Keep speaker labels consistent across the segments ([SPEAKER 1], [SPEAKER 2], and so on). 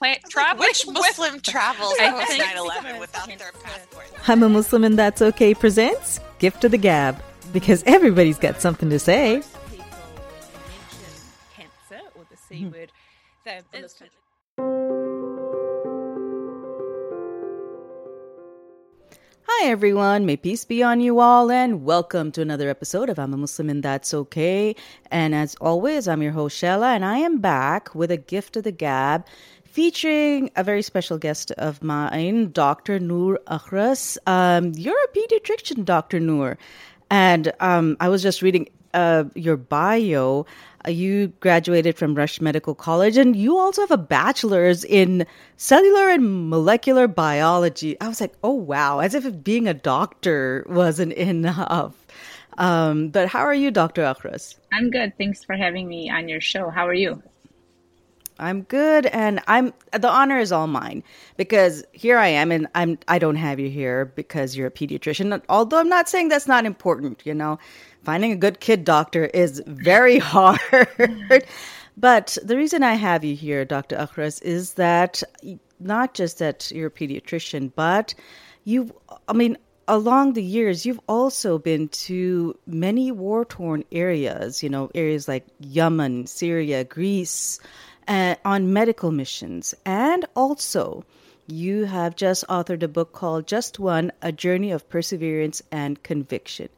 [SPEAKER 1] pla- traveling.
[SPEAKER 2] Which Muslim
[SPEAKER 1] with,
[SPEAKER 2] travels
[SPEAKER 1] I
[SPEAKER 2] post 9/11 without their passport?
[SPEAKER 3] I'm a Muslim and That's Okay presents Gift of the Gab because everybody's got something to say.
[SPEAKER 4] people mention cancer or the C mm-hmm. word, they're instantly.
[SPEAKER 3] Hi everyone, may peace be on you all, and welcome to another episode of I'm a Muslim and That's Okay. And as always, I'm your host Shella, and I am back with a gift of the gab featuring a very special guest of mine, Dr. Nour Akhras. Um, you're a pediatrician, Dr. Nour, and um, I was just reading uh, your bio. Uh, you graduated from Rush Medical College, and you also have a bachelor's in cellular and molecular biology. I was like, oh wow, as if being a doctor wasn't enough. Um, but how are you, Dr. Akhras?
[SPEAKER 5] I'm good. Thanks for having me on your show. How are you?
[SPEAKER 3] I'm good, and I'm the honor is all mine because here I am, and I'm I don't have you here because you're a pediatrician. Although I'm not saying that's not important, you know, finding a good kid doctor is very hard. but the reason I have you here, Dr. Akhras, is that not just that you're a pediatrician, but you, I mean, along the years, you've also been to many war torn areas, you know, areas like Yemen, Syria, Greece, uh, on medical missions. And also, you have just authored a book called Just One A Journey of Perseverance and Conviction.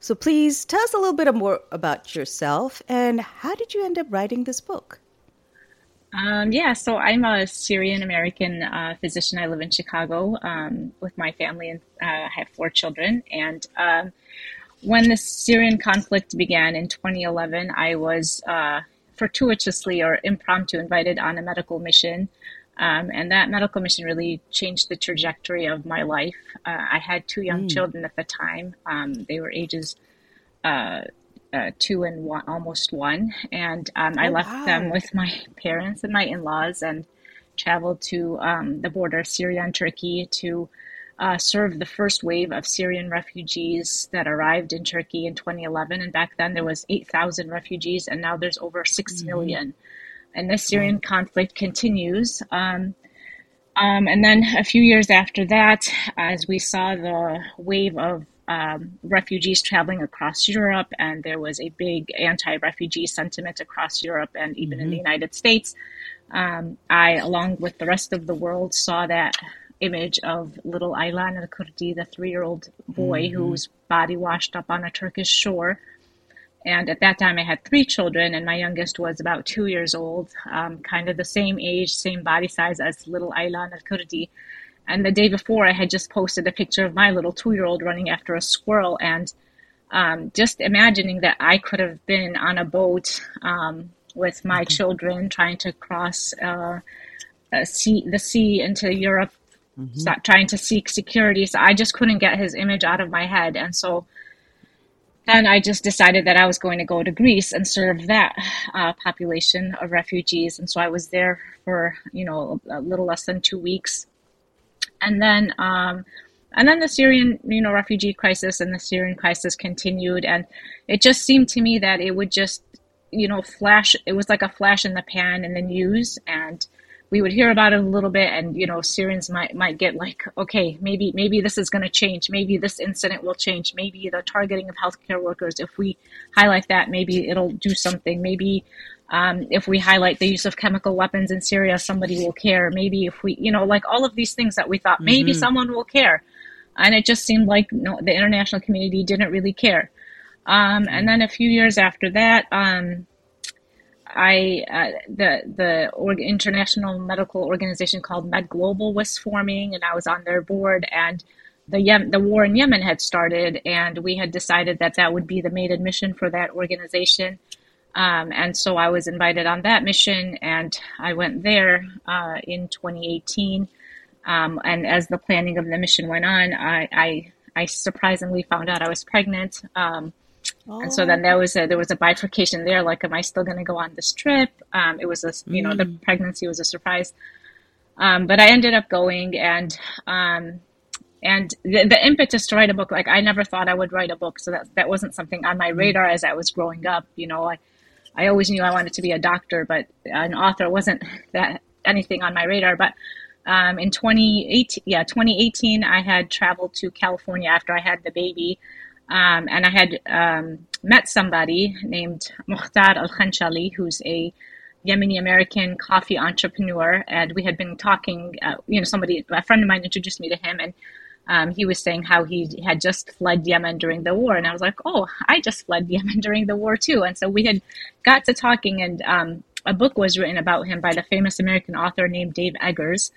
[SPEAKER 3] So, please tell us a little bit more about yourself and how did you end up writing this book?
[SPEAKER 5] Um, yeah, so I'm a Syrian American uh, physician. I live in Chicago um, with my family and uh, I have four children. And um, when the Syrian conflict began in 2011, I was uh, fortuitously or impromptu invited on a medical mission. Um, and that medical mission really changed the trajectory of my life. Uh, I had two young children at the time. Um, they were ages uh, uh, two and one, almost one, and um, I
[SPEAKER 3] Oh,
[SPEAKER 5] left
[SPEAKER 3] wow.
[SPEAKER 5] them with my parents and my in-laws and traveled to um, the border of Syria and Turkey to uh, serve the first wave of Syrian refugees that arrived in Turkey in 2011. And back then there was 8,000 refugees, and now there's over six million. And the Syrian conflict continues. Um, um, and then a few years after that, as we saw the wave of um, refugees traveling across Europe, and there was a big anti refugee sentiment across Europe and even in the United States, um, I, along with the rest of the world, saw that image of little Aylan al Kurdi, the three year old boy whose body washed up on a Turkish shore. And at that time, I had three children, and my youngest was about two years old, um, kind of the same age, same body size as little Aylan al Kurdi. And the day before, I had just posted a picture of my little two year old running after a squirrel. And um, just imagining that I could have been on a boat um, with my children trying to cross uh, uh, sea, the sea into Europe, so- trying to seek security. So I just couldn't get his image out of my head. And so then I just decided that I was going to go to Greece and serve that uh, population of refugees. And so I was there for, you know, a little less than two weeks. And then, um, and then the Syrian, you know, refugee crisis and the Syrian crisis continued. And it just seemed to me that it would just, you know, flash, it was like a flash in the pan in the news. And we would hear about it a little bit and you know syrians might might get like okay maybe maybe this is going to change. Maybe this incident will change. Maybe the targeting of healthcare workers if we highlight that maybe it'll do something. Maybe um, if we highlight the use of chemical weapons in syria somebody will care. Maybe if we you know like all of these things that we thought maybe someone will care. And it just seemed like no the international community didn't really care. Um, and then a few years after that um, I uh, the the org- international medical organization called MedGlobal was forming, and I was on their board. And the the war in Yemen had started, and we had decided that that would be the maiden mission for that organization. Um, and so I was invited on that mission, and I went there uh, in 2018. Um, and as the planning of the mission went on, I, I I surprisingly found out I was pregnant. Um, and so then there was a there was a bifurcation there. Like, am I still going to go on this trip? Um, it was a you know the pregnancy was a surprise, um, but I ended up going, and um, and the, the impetus to write a book. Like, I never thought I would write a book, so that that wasn't something on my radar as I was growing up. You know, I I always knew I wanted to be a doctor, but an author wasn't that anything on my radar. But um, in 2018, yeah, 2018, I had traveled to California after I had the baby, um, and I had um, met somebody named Mokhtar Alkhanshali, who's a Yemeni American coffee entrepreneur, and we had been talking. Uh, you know, somebody, a friend of mine, introduced me to him, and um, he was saying how he had just fled Yemen during the war, and I was like, "Oh, I just fled Yemen during the war too." And so we had got to talking, and um, a book was written about him by the famous American author named Dave Eggers,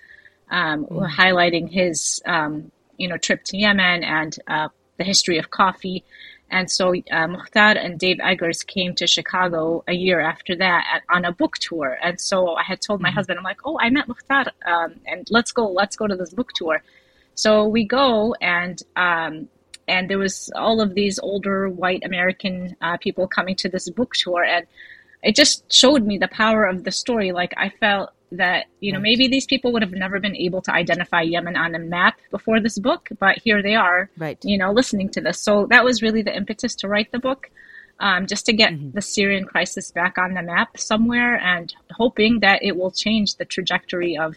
[SPEAKER 5] um, mm. highlighting his um, you know trip to Yemen and uh, the history of coffee. And so uh, Mokhtar and Dave Eggers came to Chicago a year after that at, on a book tour. And so I had told my mm-hmm. husband, I'm like, oh, I met Mokhtar, um, and let's go, let's go to this book tour. So we go, and um, and there was all of these older white American uh, people coming to this book tour, and it just showed me the power of the story. Like I felt that you know maybe these people would have never been able to identify Yemen on a map before this book, but here they are,
[SPEAKER 3] right?
[SPEAKER 5] You know, listening to this. So that was really the impetus to write the book. Um, just to get mm-hmm. the Syrian crisis back on the map somewhere and hoping that it will change the trajectory of,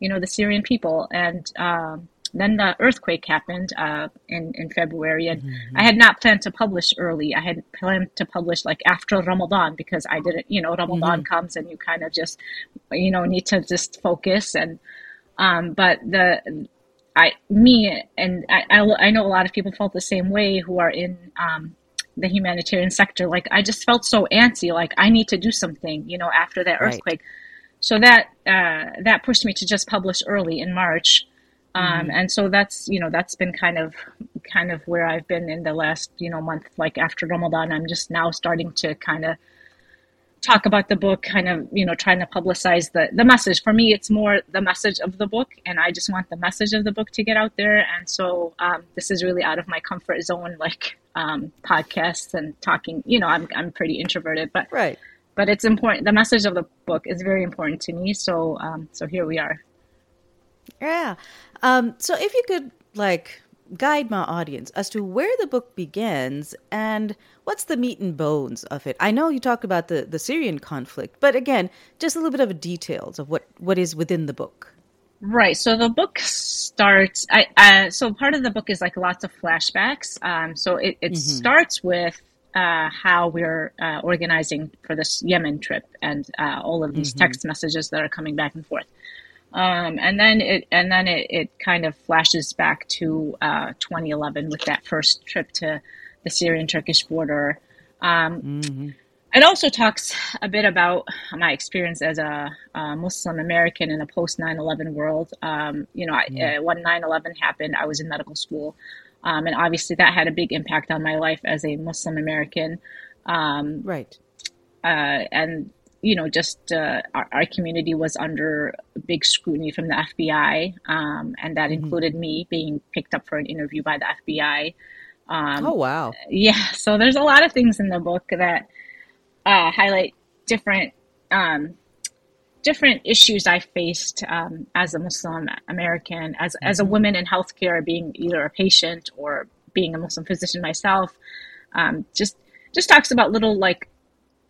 [SPEAKER 5] you know, the Syrian people. And um, then the earthquake happened uh, in in February, and mm-hmm. I had not planned to publish early. I had planned to publish like after Ramadan because I didn't, you know, Ramadan mm-hmm. comes and you kind of just, you know, need to just focus. And um, but the I me and I, I know a lot of people felt the same way who are in um, the humanitarian sector. Like I just felt so antsy. Like I need to do something, you know, after that earthquake. Right. So that uh, that pushed me to just publish early in March. Um, mm-hmm. and so that's you know that's been kind of kind of where I've been in the last you know month like after Ramadan. I'm just now starting to kind of talk about the book kind of you know trying to publicize the the message. For me it's more the message of the book and I just want the message of the book to get out there. And so um, this is really out of my comfort zone like um, podcasts and talking you know I'm I'm pretty introverted but
[SPEAKER 3] right.
[SPEAKER 5] but it's important the message of the book is very important to me. So um, so here we are
[SPEAKER 3] yeah um, so if you could like guide my audience as to where the book begins and what's the meat and bones of it. I know you talked about the, the Syrian conflict, but again, just a little bit of details of what, what is within the book.
[SPEAKER 5] Right. So the book starts. I, uh, so part of the book is like lots of flashbacks. Um, so it, it mm-hmm. starts with uh, how we're uh, organizing for this Yemen trip and uh, all of these mm-hmm. text messages that are coming back and forth. Um, and then it and then it, it kind of flashes back to uh, 2011 with that first trip to the Syrian Turkish border. Um, mm-hmm. It also talks a bit about my experience as a, a Muslim American in a post 9 11 world. Um, you know, mm-hmm. uh, when 9 11 happened, I was in medical school. Um, and obviously, that had a big impact on my life as a Muslim American. Um,
[SPEAKER 3] right.
[SPEAKER 5] Uh, and you know, just uh, our, our, community was under big scrutiny from the FBI, um, and that mm-hmm. included me being picked up for an interview by the FBI.
[SPEAKER 3] Um, oh wow!
[SPEAKER 5] Yeah, so there's a lot of things in the book that uh, highlight different um, different issues I faced um, as a Muslim American, as mm-hmm. as a mm-hmm. woman in healthcare, being either a patient or being a Muslim physician myself. Um, just just talks about little like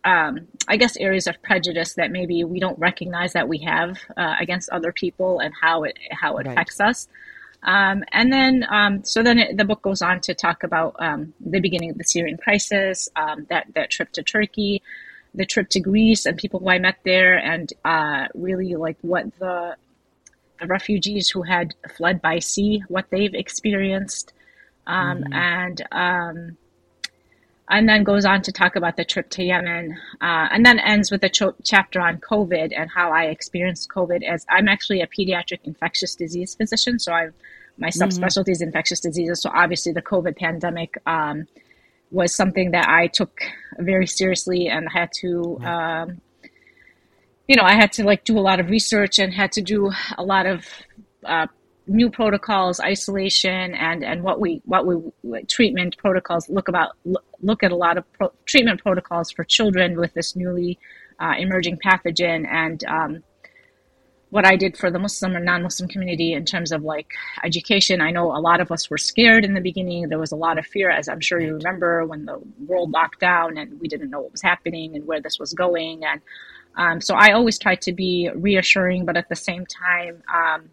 [SPEAKER 5] um, I guess, areas of prejudice that maybe we don't recognize that we have uh, against other people and how it how it right. affects us. Um, and then, um, so then it, the book goes on to talk about um, the beginning of the Syrian crisis, um, that that trip to Turkey, the trip to Greece, and people who I met there, and uh, really like what the, the refugees who had fled by sea, what they've experienced, um, mm-hmm. and um, and then goes on to talk about the trip to Yemen, uh, and then ends with a ch- chapter on COVID and how I experienced COVID. As I'm actually a pediatric infectious disease physician, so I my mm-hmm. subspecialty is infectious diseases. So obviously, the COVID pandemic um, was something that I took very seriously and had to. Um, you know, I had to like do a lot of research and had to do a lot of uh, new protocols, isolation, and and what we what we treatment protocols look about look at a lot of pro- treatment protocols for children with this newly uh, emerging pathogen, and um, what I did for the Muslim or non-Muslim community in terms of like education. I know a lot of us were scared in the beginning. There was a lot of fear, as I'm sure you remember, when the world locked down and we didn't know what was happening and where this was going, and Um, so I always try to be reassuring, but at the same time, um,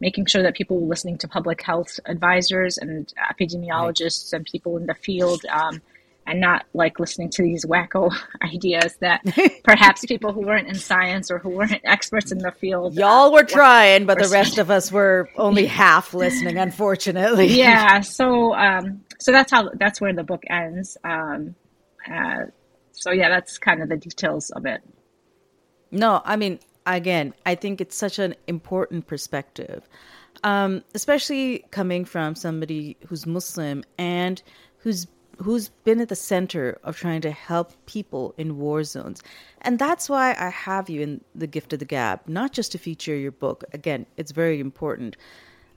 [SPEAKER 5] making sure that people were listening to public health advisors and epidemiologists right. and people in the field um, and not like listening to these wacko ideas that perhaps people who weren't in science or who weren't experts in the field
[SPEAKER 3] y'all uh, were trying but the rest of us were only half listening unfortunately
[SPEAKER 5] yeah so um, so that's how that's where the book ends um, uh, so yeah that's kind of the details of it
[SPEAKER 3] no i mean again i think it's such an important perspective um, especially coming from somebody who's muslim and who's who's been at the center of trying to help people in war zones. And that's why I have you in The Gift of the Gab, not just to feature your book. Again, it's very important.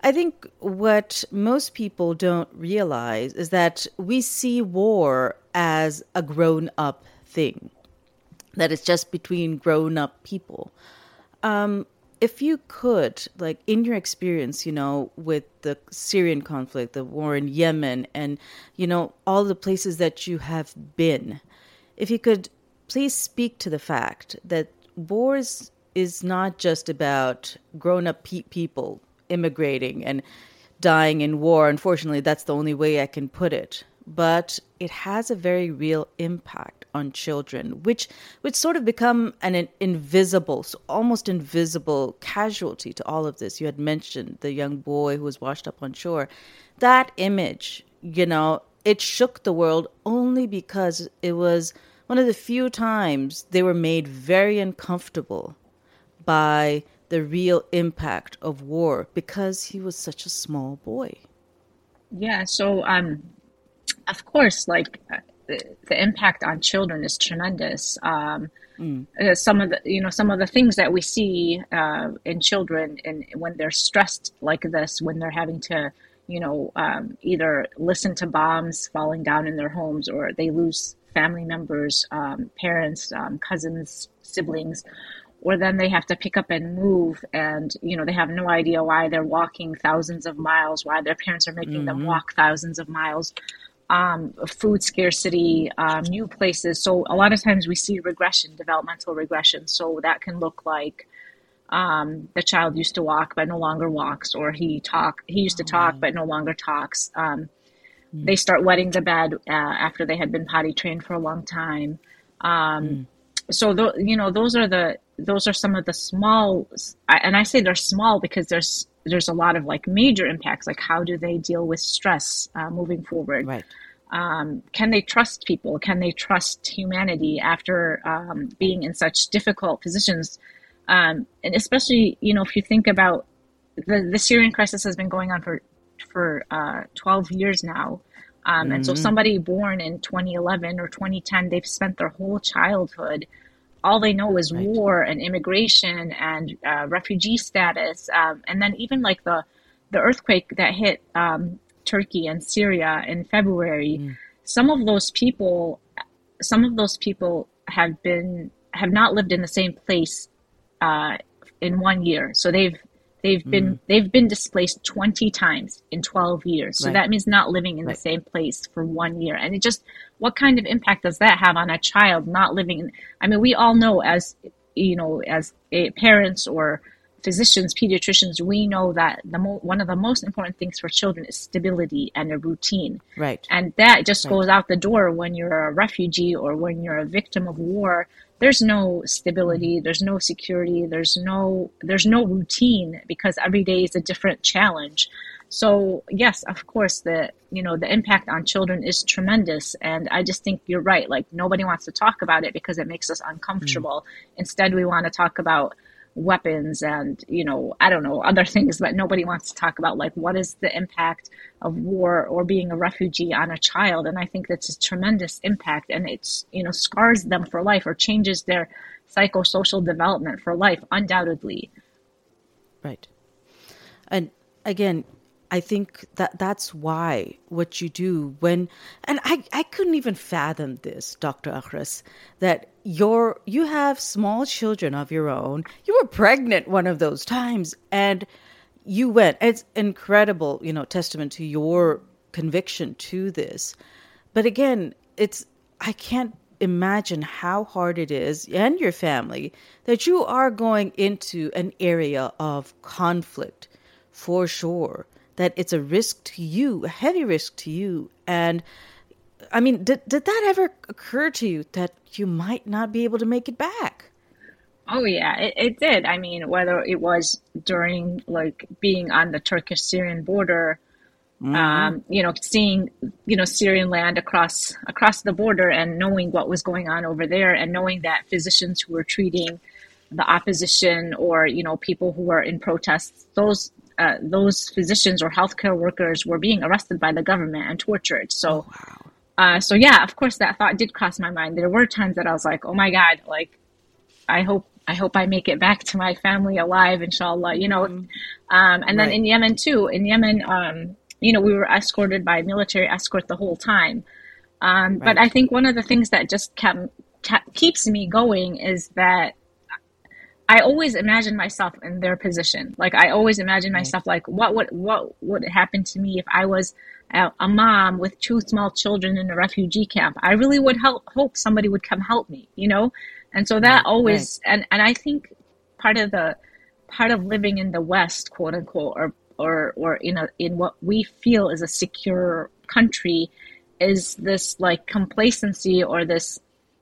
[SPEAKER 3] I think what most people don't realize is that we see war as a grown up thing, that it's just between grown up people. Um, if you could, like in your experience, you know, with the Syrian conflict, the war in Yemen, and, you know, all the places that you have been, if you could please speak to the fact that wars is not just about grown up pe- people immigrating and dying in war. Unfortunately, that's the only way I can put it. But it has a very real impact on children, which which sort of become an invisible, so almost invisible casualty to all of this. You had mentioned the young boy who was washed up on shore. That image, you know, it shook the world only because it was one of the few times they were made very uncomfortable by the real impact of war because he was such a small boy.
[SPEAKER 5] Yeah, so um of course like the, the impact on children is tremendous. Um, mm. Some of the you know some of the things that we see uh, in children and when they're stressed like this, when they're having to you know um, either listen to bombs falling down in their homes or they lose family members, um, parents, um, cousins, siblings, or then they have to pick up and move and you know they have no idea why they're walking thousands of miles why their parents are making mm-hmm. them walk thousands of miles um, food scarcity, um, new places. So a lot of times we see regression, developmental regression. So that can look like um, the child used to walk but no longer walks, or he talk he used to talk but no longer talks. Um, mm. They start wetting the bed uh, after they had been potty trained for a long time. Um, mm. So th- you know those are the those are some of the small, and I say they're small because there's there's a lot of like major impacts like how do they deal with stress uh, moving forward
[SPEAKER 3] right
[SPEAKER 5] um, can they trust people can they trust humanity after um, being in such difficult positions um, and especially you know if you think about the, the syrian crisis has been going on for for uh, 12 years now mm-hmm. and so mm-hmm. somebody born in 2011 or 2010 they've spent their whole childhood all they know is right. war and immigration and uh, refugee status, um, and then even like the the earthquake that hit um, Turkey and Syria in February. Mm. Some of those people, some of those people have been have not lived in the same place uh, in one year, so they've They've been mm. they've been displaced 20 times in 12 years. So right. that means not living in right. the same place for one year. And it just what kind of impact does that have on a child not living in I mean we all know as you know as parents or physicians, pediatricians, we know that the mo- one of the most important things for children is stability and a routine.
[SPEAKER 3] Right.
[SPEAKER 5] And that just right. goes out the door when you're a refugee or when you're a victim of war there's no stability there's no security there's no there's no routine because every day is a different challenge. So yes of course the you know the impact on children is tremendous and i just think you're right. Like nobody wants to talk about it because it makes us uncomfortable. Mm. instead we want to talk about weapons and you know i don't know other things but nobody wants to talk about like what is the impact of war or being a refugee on a child and i think that's a tremendous impact and it's you know scars them for life or changes their psychosocial development for life undoubtedly
[SPEAKER 3] right and again I think that that's why what you do when and I, I couldn't even fathom this, Dr. Akhras, that you're you have small children of your own. You were pregnant one of those times and you went. It's incredible, you know, testament to your conviction to this. But again, it's I can't imagine how hard it is and your family that you are going into an area of conflict for sure that it's a risk to you a heavy risk to you and i mean did, did that ever occur to you that you might not be able to make it back
[SPEAKER 5] Oh yeah, it, it did. I mean, whether it was during like being on the Turkish Syrian border, mm-hmm. um, you know, seeing you know Syrian land across across the border and knowing what was going on over there, and knowing that physicians who were treating the opposition or you know people who were in protests, those uh, those physicians or healthcare workers were being arrested by the government and tortured. So. Oh, wow. Uh, so yeah, of course, that thought did cross my mind. There were times that I was like, "Oh my God!" Like, I hope I hope I make it back to my family alive, inshallah, you know. Mm-hmm. Um, and then right. in Yemen too, in Yemen, um, you know, we were escorted by military escort the whole time. Um, right. But I think one of the things that just kept, kept, keeps me going is that I always imagine myself in their position. Like I always imagine myself like what would what would happen to me if I was a, mom with two small children in a refugee camp. I really would help hope somebody would come help me, you know? And so that right, always, right. and, and I think part of the, part of living in the West, quote unquote, or, or, or in a, in what we feel is a secure country is this like complacency or this,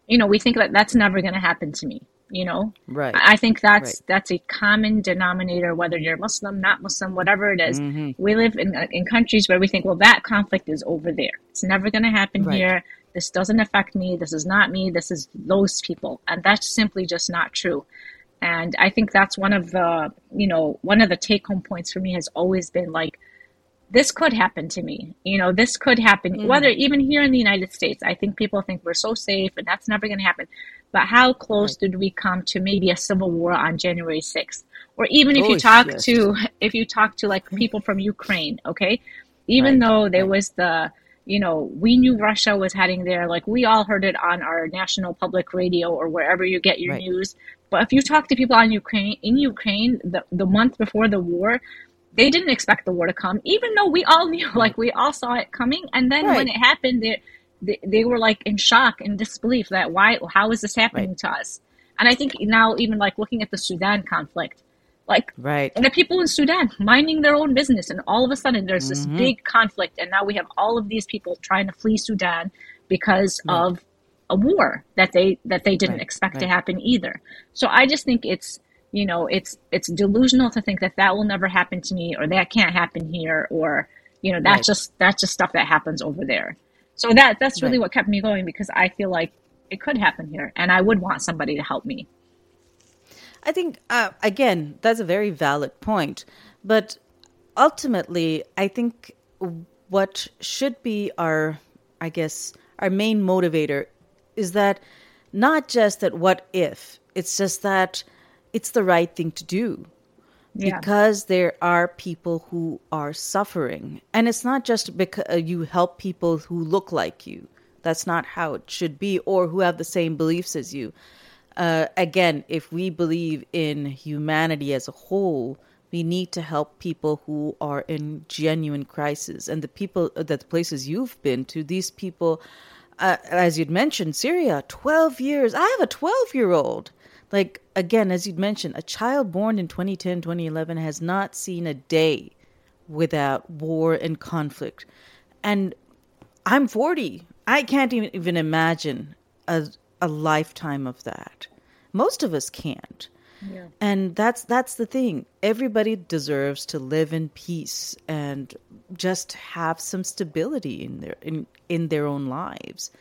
[SPEAKER 5] you know, we think that that's never going to happen to me you know
[SPEAKER 3] right
[SPEAKER 5] i think that's right. that's a common denominator whether you're muslim not muslim whatever it is. Mm-hmm. we live in in countries where we think well that conflict is over there it's never going to happen right. here this doesn't affect me. This is not me. This is those people. And that's simply just not true. And I think that's one of the, you know, one of the take home points for me has always been like, this could happen to me. You know, this could happen, mm. whether even here in the United States. I think people think we're so safe and that's never going to happen. But how close right. did we come to maybe a civil war on January 6th? Or even if oh, you talk yes. to, if you talk to like people from Ukraine, okay? Even right. though there was the, you know, we knew Russia was heading there. Like we all heard it on our national public radio or wherever you get your right. news. But if you talk to people on Ukraine, in Ukraine, the, the month before the war, they didn't expect the war to come, even though we all knew, like we all saw it coming. And then right. when it happened, they, they, they, were like in shock and disbelief that why, how is this happening right. to us? And I think now even like looking at the Sudan conflict, like
[SPEAKER 3] right
[SPEAKER 5] and the people in sudan minding their own business and all of a sudden there's this mm-hmm. big conflict and now we have all of these people trying to flee sudan because right. of a war that they that they didn't right. expect to happen either so i just think it's you know it's it's delusional to think that that will never happen to me or that can't happen here or you know that's just that's just stuff that happens over there. So that that's really what kept me going because i feel like it could happen here and i would want somebody to help me.
[SPEAKER 3] I think, uh, again, that's a very valid point. But ultimately, I think what should be our, I guess, our main motivator is that not just that what if, it's just that it's the right thing to do. Yeah. Because there are people who are suffering. And it's not just because uh, you help people who look like you. That's not how it should be, or who have the same beliefs as you uh, again, if we believe in humanity as a whole, we need to help people who are in genuine crisis. And the people, uh, the places you've been to, these people, uh, as you'd mentioned, Syria, 12 years. I have a 12 year old. Like, again, as you'd mentioned, a child born in 2010, 2011 has not seen a day without war and conflict. And I'm 40. I can't even imagine a, a lifetime of that. Most of us can't. Yeah. And that's that's the thing. Everybody deserves to live in peace and just have some stability in their in in their own lives.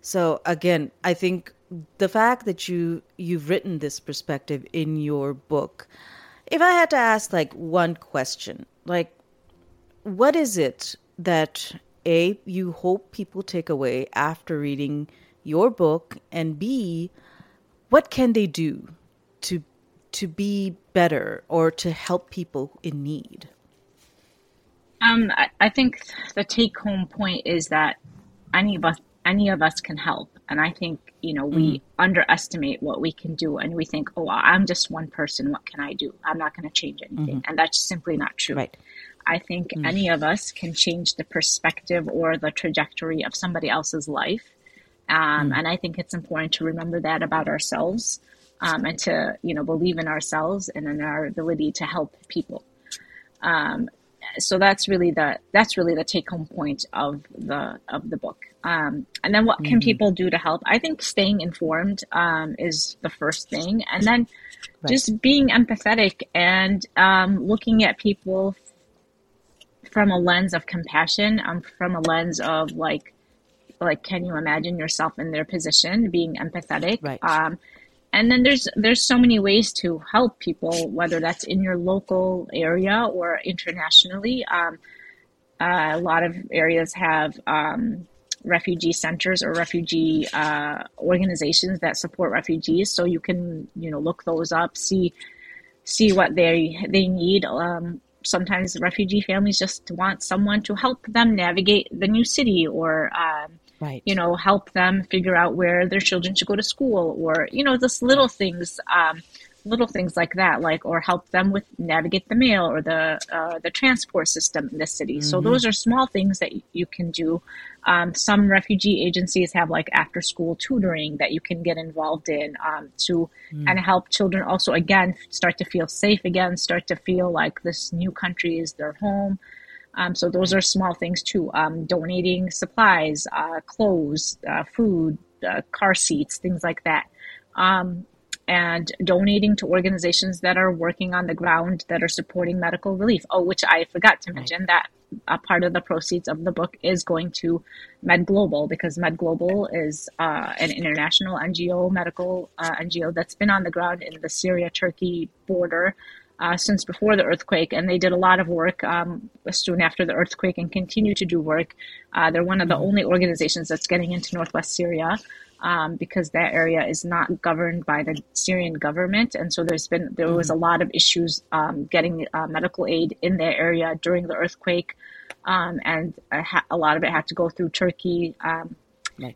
[SPEAKER 3] So again, I think the fact that you you've written this perspective in your book, if I had to ask like one question, like what is it that a you hope people take away after reading your book and b what can they do to to be better or to help people in need?
[SPEAKER 5] Um, I, I think the take home point is that any of us any of us can help and i think you know we mm. underestimate what we can do and we think oh i'm just one person what can i do i'm not going to change anything mm-hmm. and that's simply not true
[SPEAKER 3] right
[SPEAKER 5] i think mm. any of us can change the perspective or the trajectory of somebody else's life Um, And I think it's important to remember that about ourselves um, and to, you know, believe in ourselves and in our ability to help people. Um, so that's really the that's really the take home point of the of the book. Um, and then what can people do to help? I think staying informed um, is the first thing, and then just being empathetic and um, looking at people from a lens of compassion, um, from a lens of like like can you imagine yourself in their position, being empathetic.
[SPEAKER 3] Right.
[SPEAKER 5] And then there's there's so many ways to help people, whether that's in your local area or internationally. Um, uh, a lot of areas have um, refugee centers or refugee uh, organizations that support refugees, so you can you know look those up, see see what they they need. Um, sometimes refugee families just want someone to help them navigate the new city or um,
[SPEAKER 3] Right.
[SPEAKER 5] you know, help them figure out where their children should go to school or, you know, just little things, um, little things like that, like, or help them with navigate the mail or the, uh, the transport system in the city. So those are small things that you can do. Um, some refugee agencies have like after school tutoring that you can get involved in, um, to and help children also again start to feel safe again, start to feel like this new country is their home. Um, so those are small things too. Um, donating supplies, uh, clothes, uh, food, uh, car seats, things like that. Um, and donating to organizations that are working on the ground that are supporting medical relief. Oh, which I forgot to mention that a part of the proceeds of the book is going to MedGlobal because MedGlobal is uh, an international NGO, medical uh, NGO that's been on the ground in the Syria Turkey border uh, since before the earthquake, and they did a lot of work um, soon after the earthquake and continue to do work. Uh, they're one of the only organizations that's getting into northwest Syria. Um, because that area is not governed by the Syrian government, and so there's been there was a lot of issues um, getting uh, medical aid in that area during the earthquake, um, and a, ha- a lot of it had to go through Turkey. Um,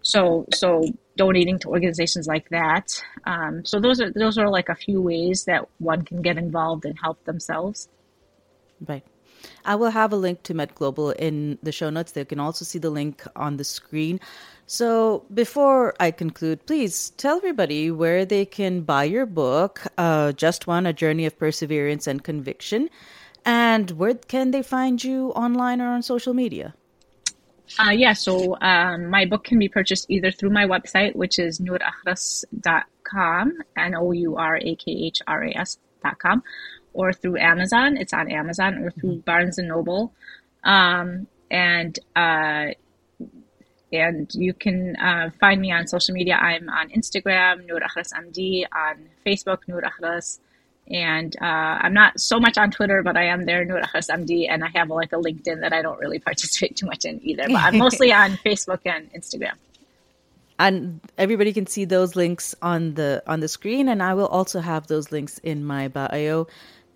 [SPEAKER 5] so so donating to organizations like that. Um, so those are those are like a few ways that one can get involved and help themselves.
[SPEAKER 3] Right. I will have a link to MedGlobal in the show notes. They can also see the link on the screen. So before I conclude, please tell everybody where they can buy your book, uh, Just One, A Journey of Perseverance and Conviction, and where can they find you online or on social media?
[SPEAKER 5] Uh, yeah, so um, my book can be purchased either through my website, which is nourakhras.com, N O U R A K H R A S.com, or through Amazon. It's on Amazon or through Barnes and Noble. Um, and uh, and you can uh, find me on social media. I'm on Instagram, Nour Akhras MD, on Facebook, Nour Akhras, and uh, I'm not so much on Twitter, but I am there, Akhras MD, and I have like a LinkedIn that I don't really participate too much in either. But I'm mostly on Facebook and Instagram.
[SPEAKER 3] and everybody can see those links on the on the screen and i will also have those links in my bio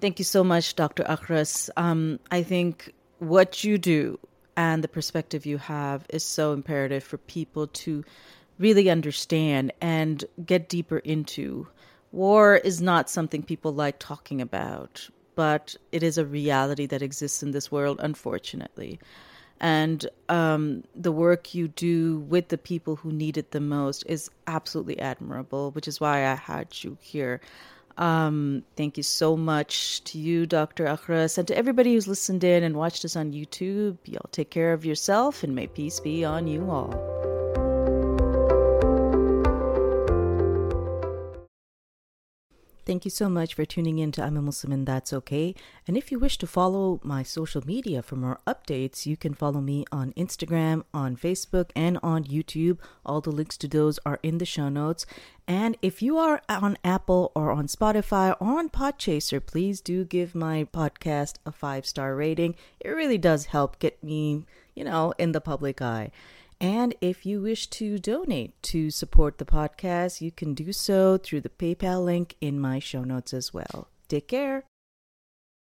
[SPEAKER 3] thank you so much dr akhras um, i think what you do and the perspective you have is so imperative for people to really understand and get deeper into war is not something people like talking about but it is a reality that exists in this world unfortunately and um, the work you do with the people who need it the most is absolutely admirable, which is why I had you here. Um, thank you so much to you, Dr. Akhras, and to everybody who's listened in and watched us on YouTube. Y'all take care of yourself, and may peace be on you all. Thank you so much for tuning in to I'm a Muslim and That's Okay. And if you wish to follow my social media for more updates, you can follow me on Instagram, on Facebook, and on YouTube. All the links to those are in the show notes. And if you are on Apple or on Spotify or on Podchaser, please do give my podcast a five star rating. It really does help get me, you know, in the public eye. And if you wish to donate to support the podcast, you can do so through the PayPal link in my show notes as well. Take care.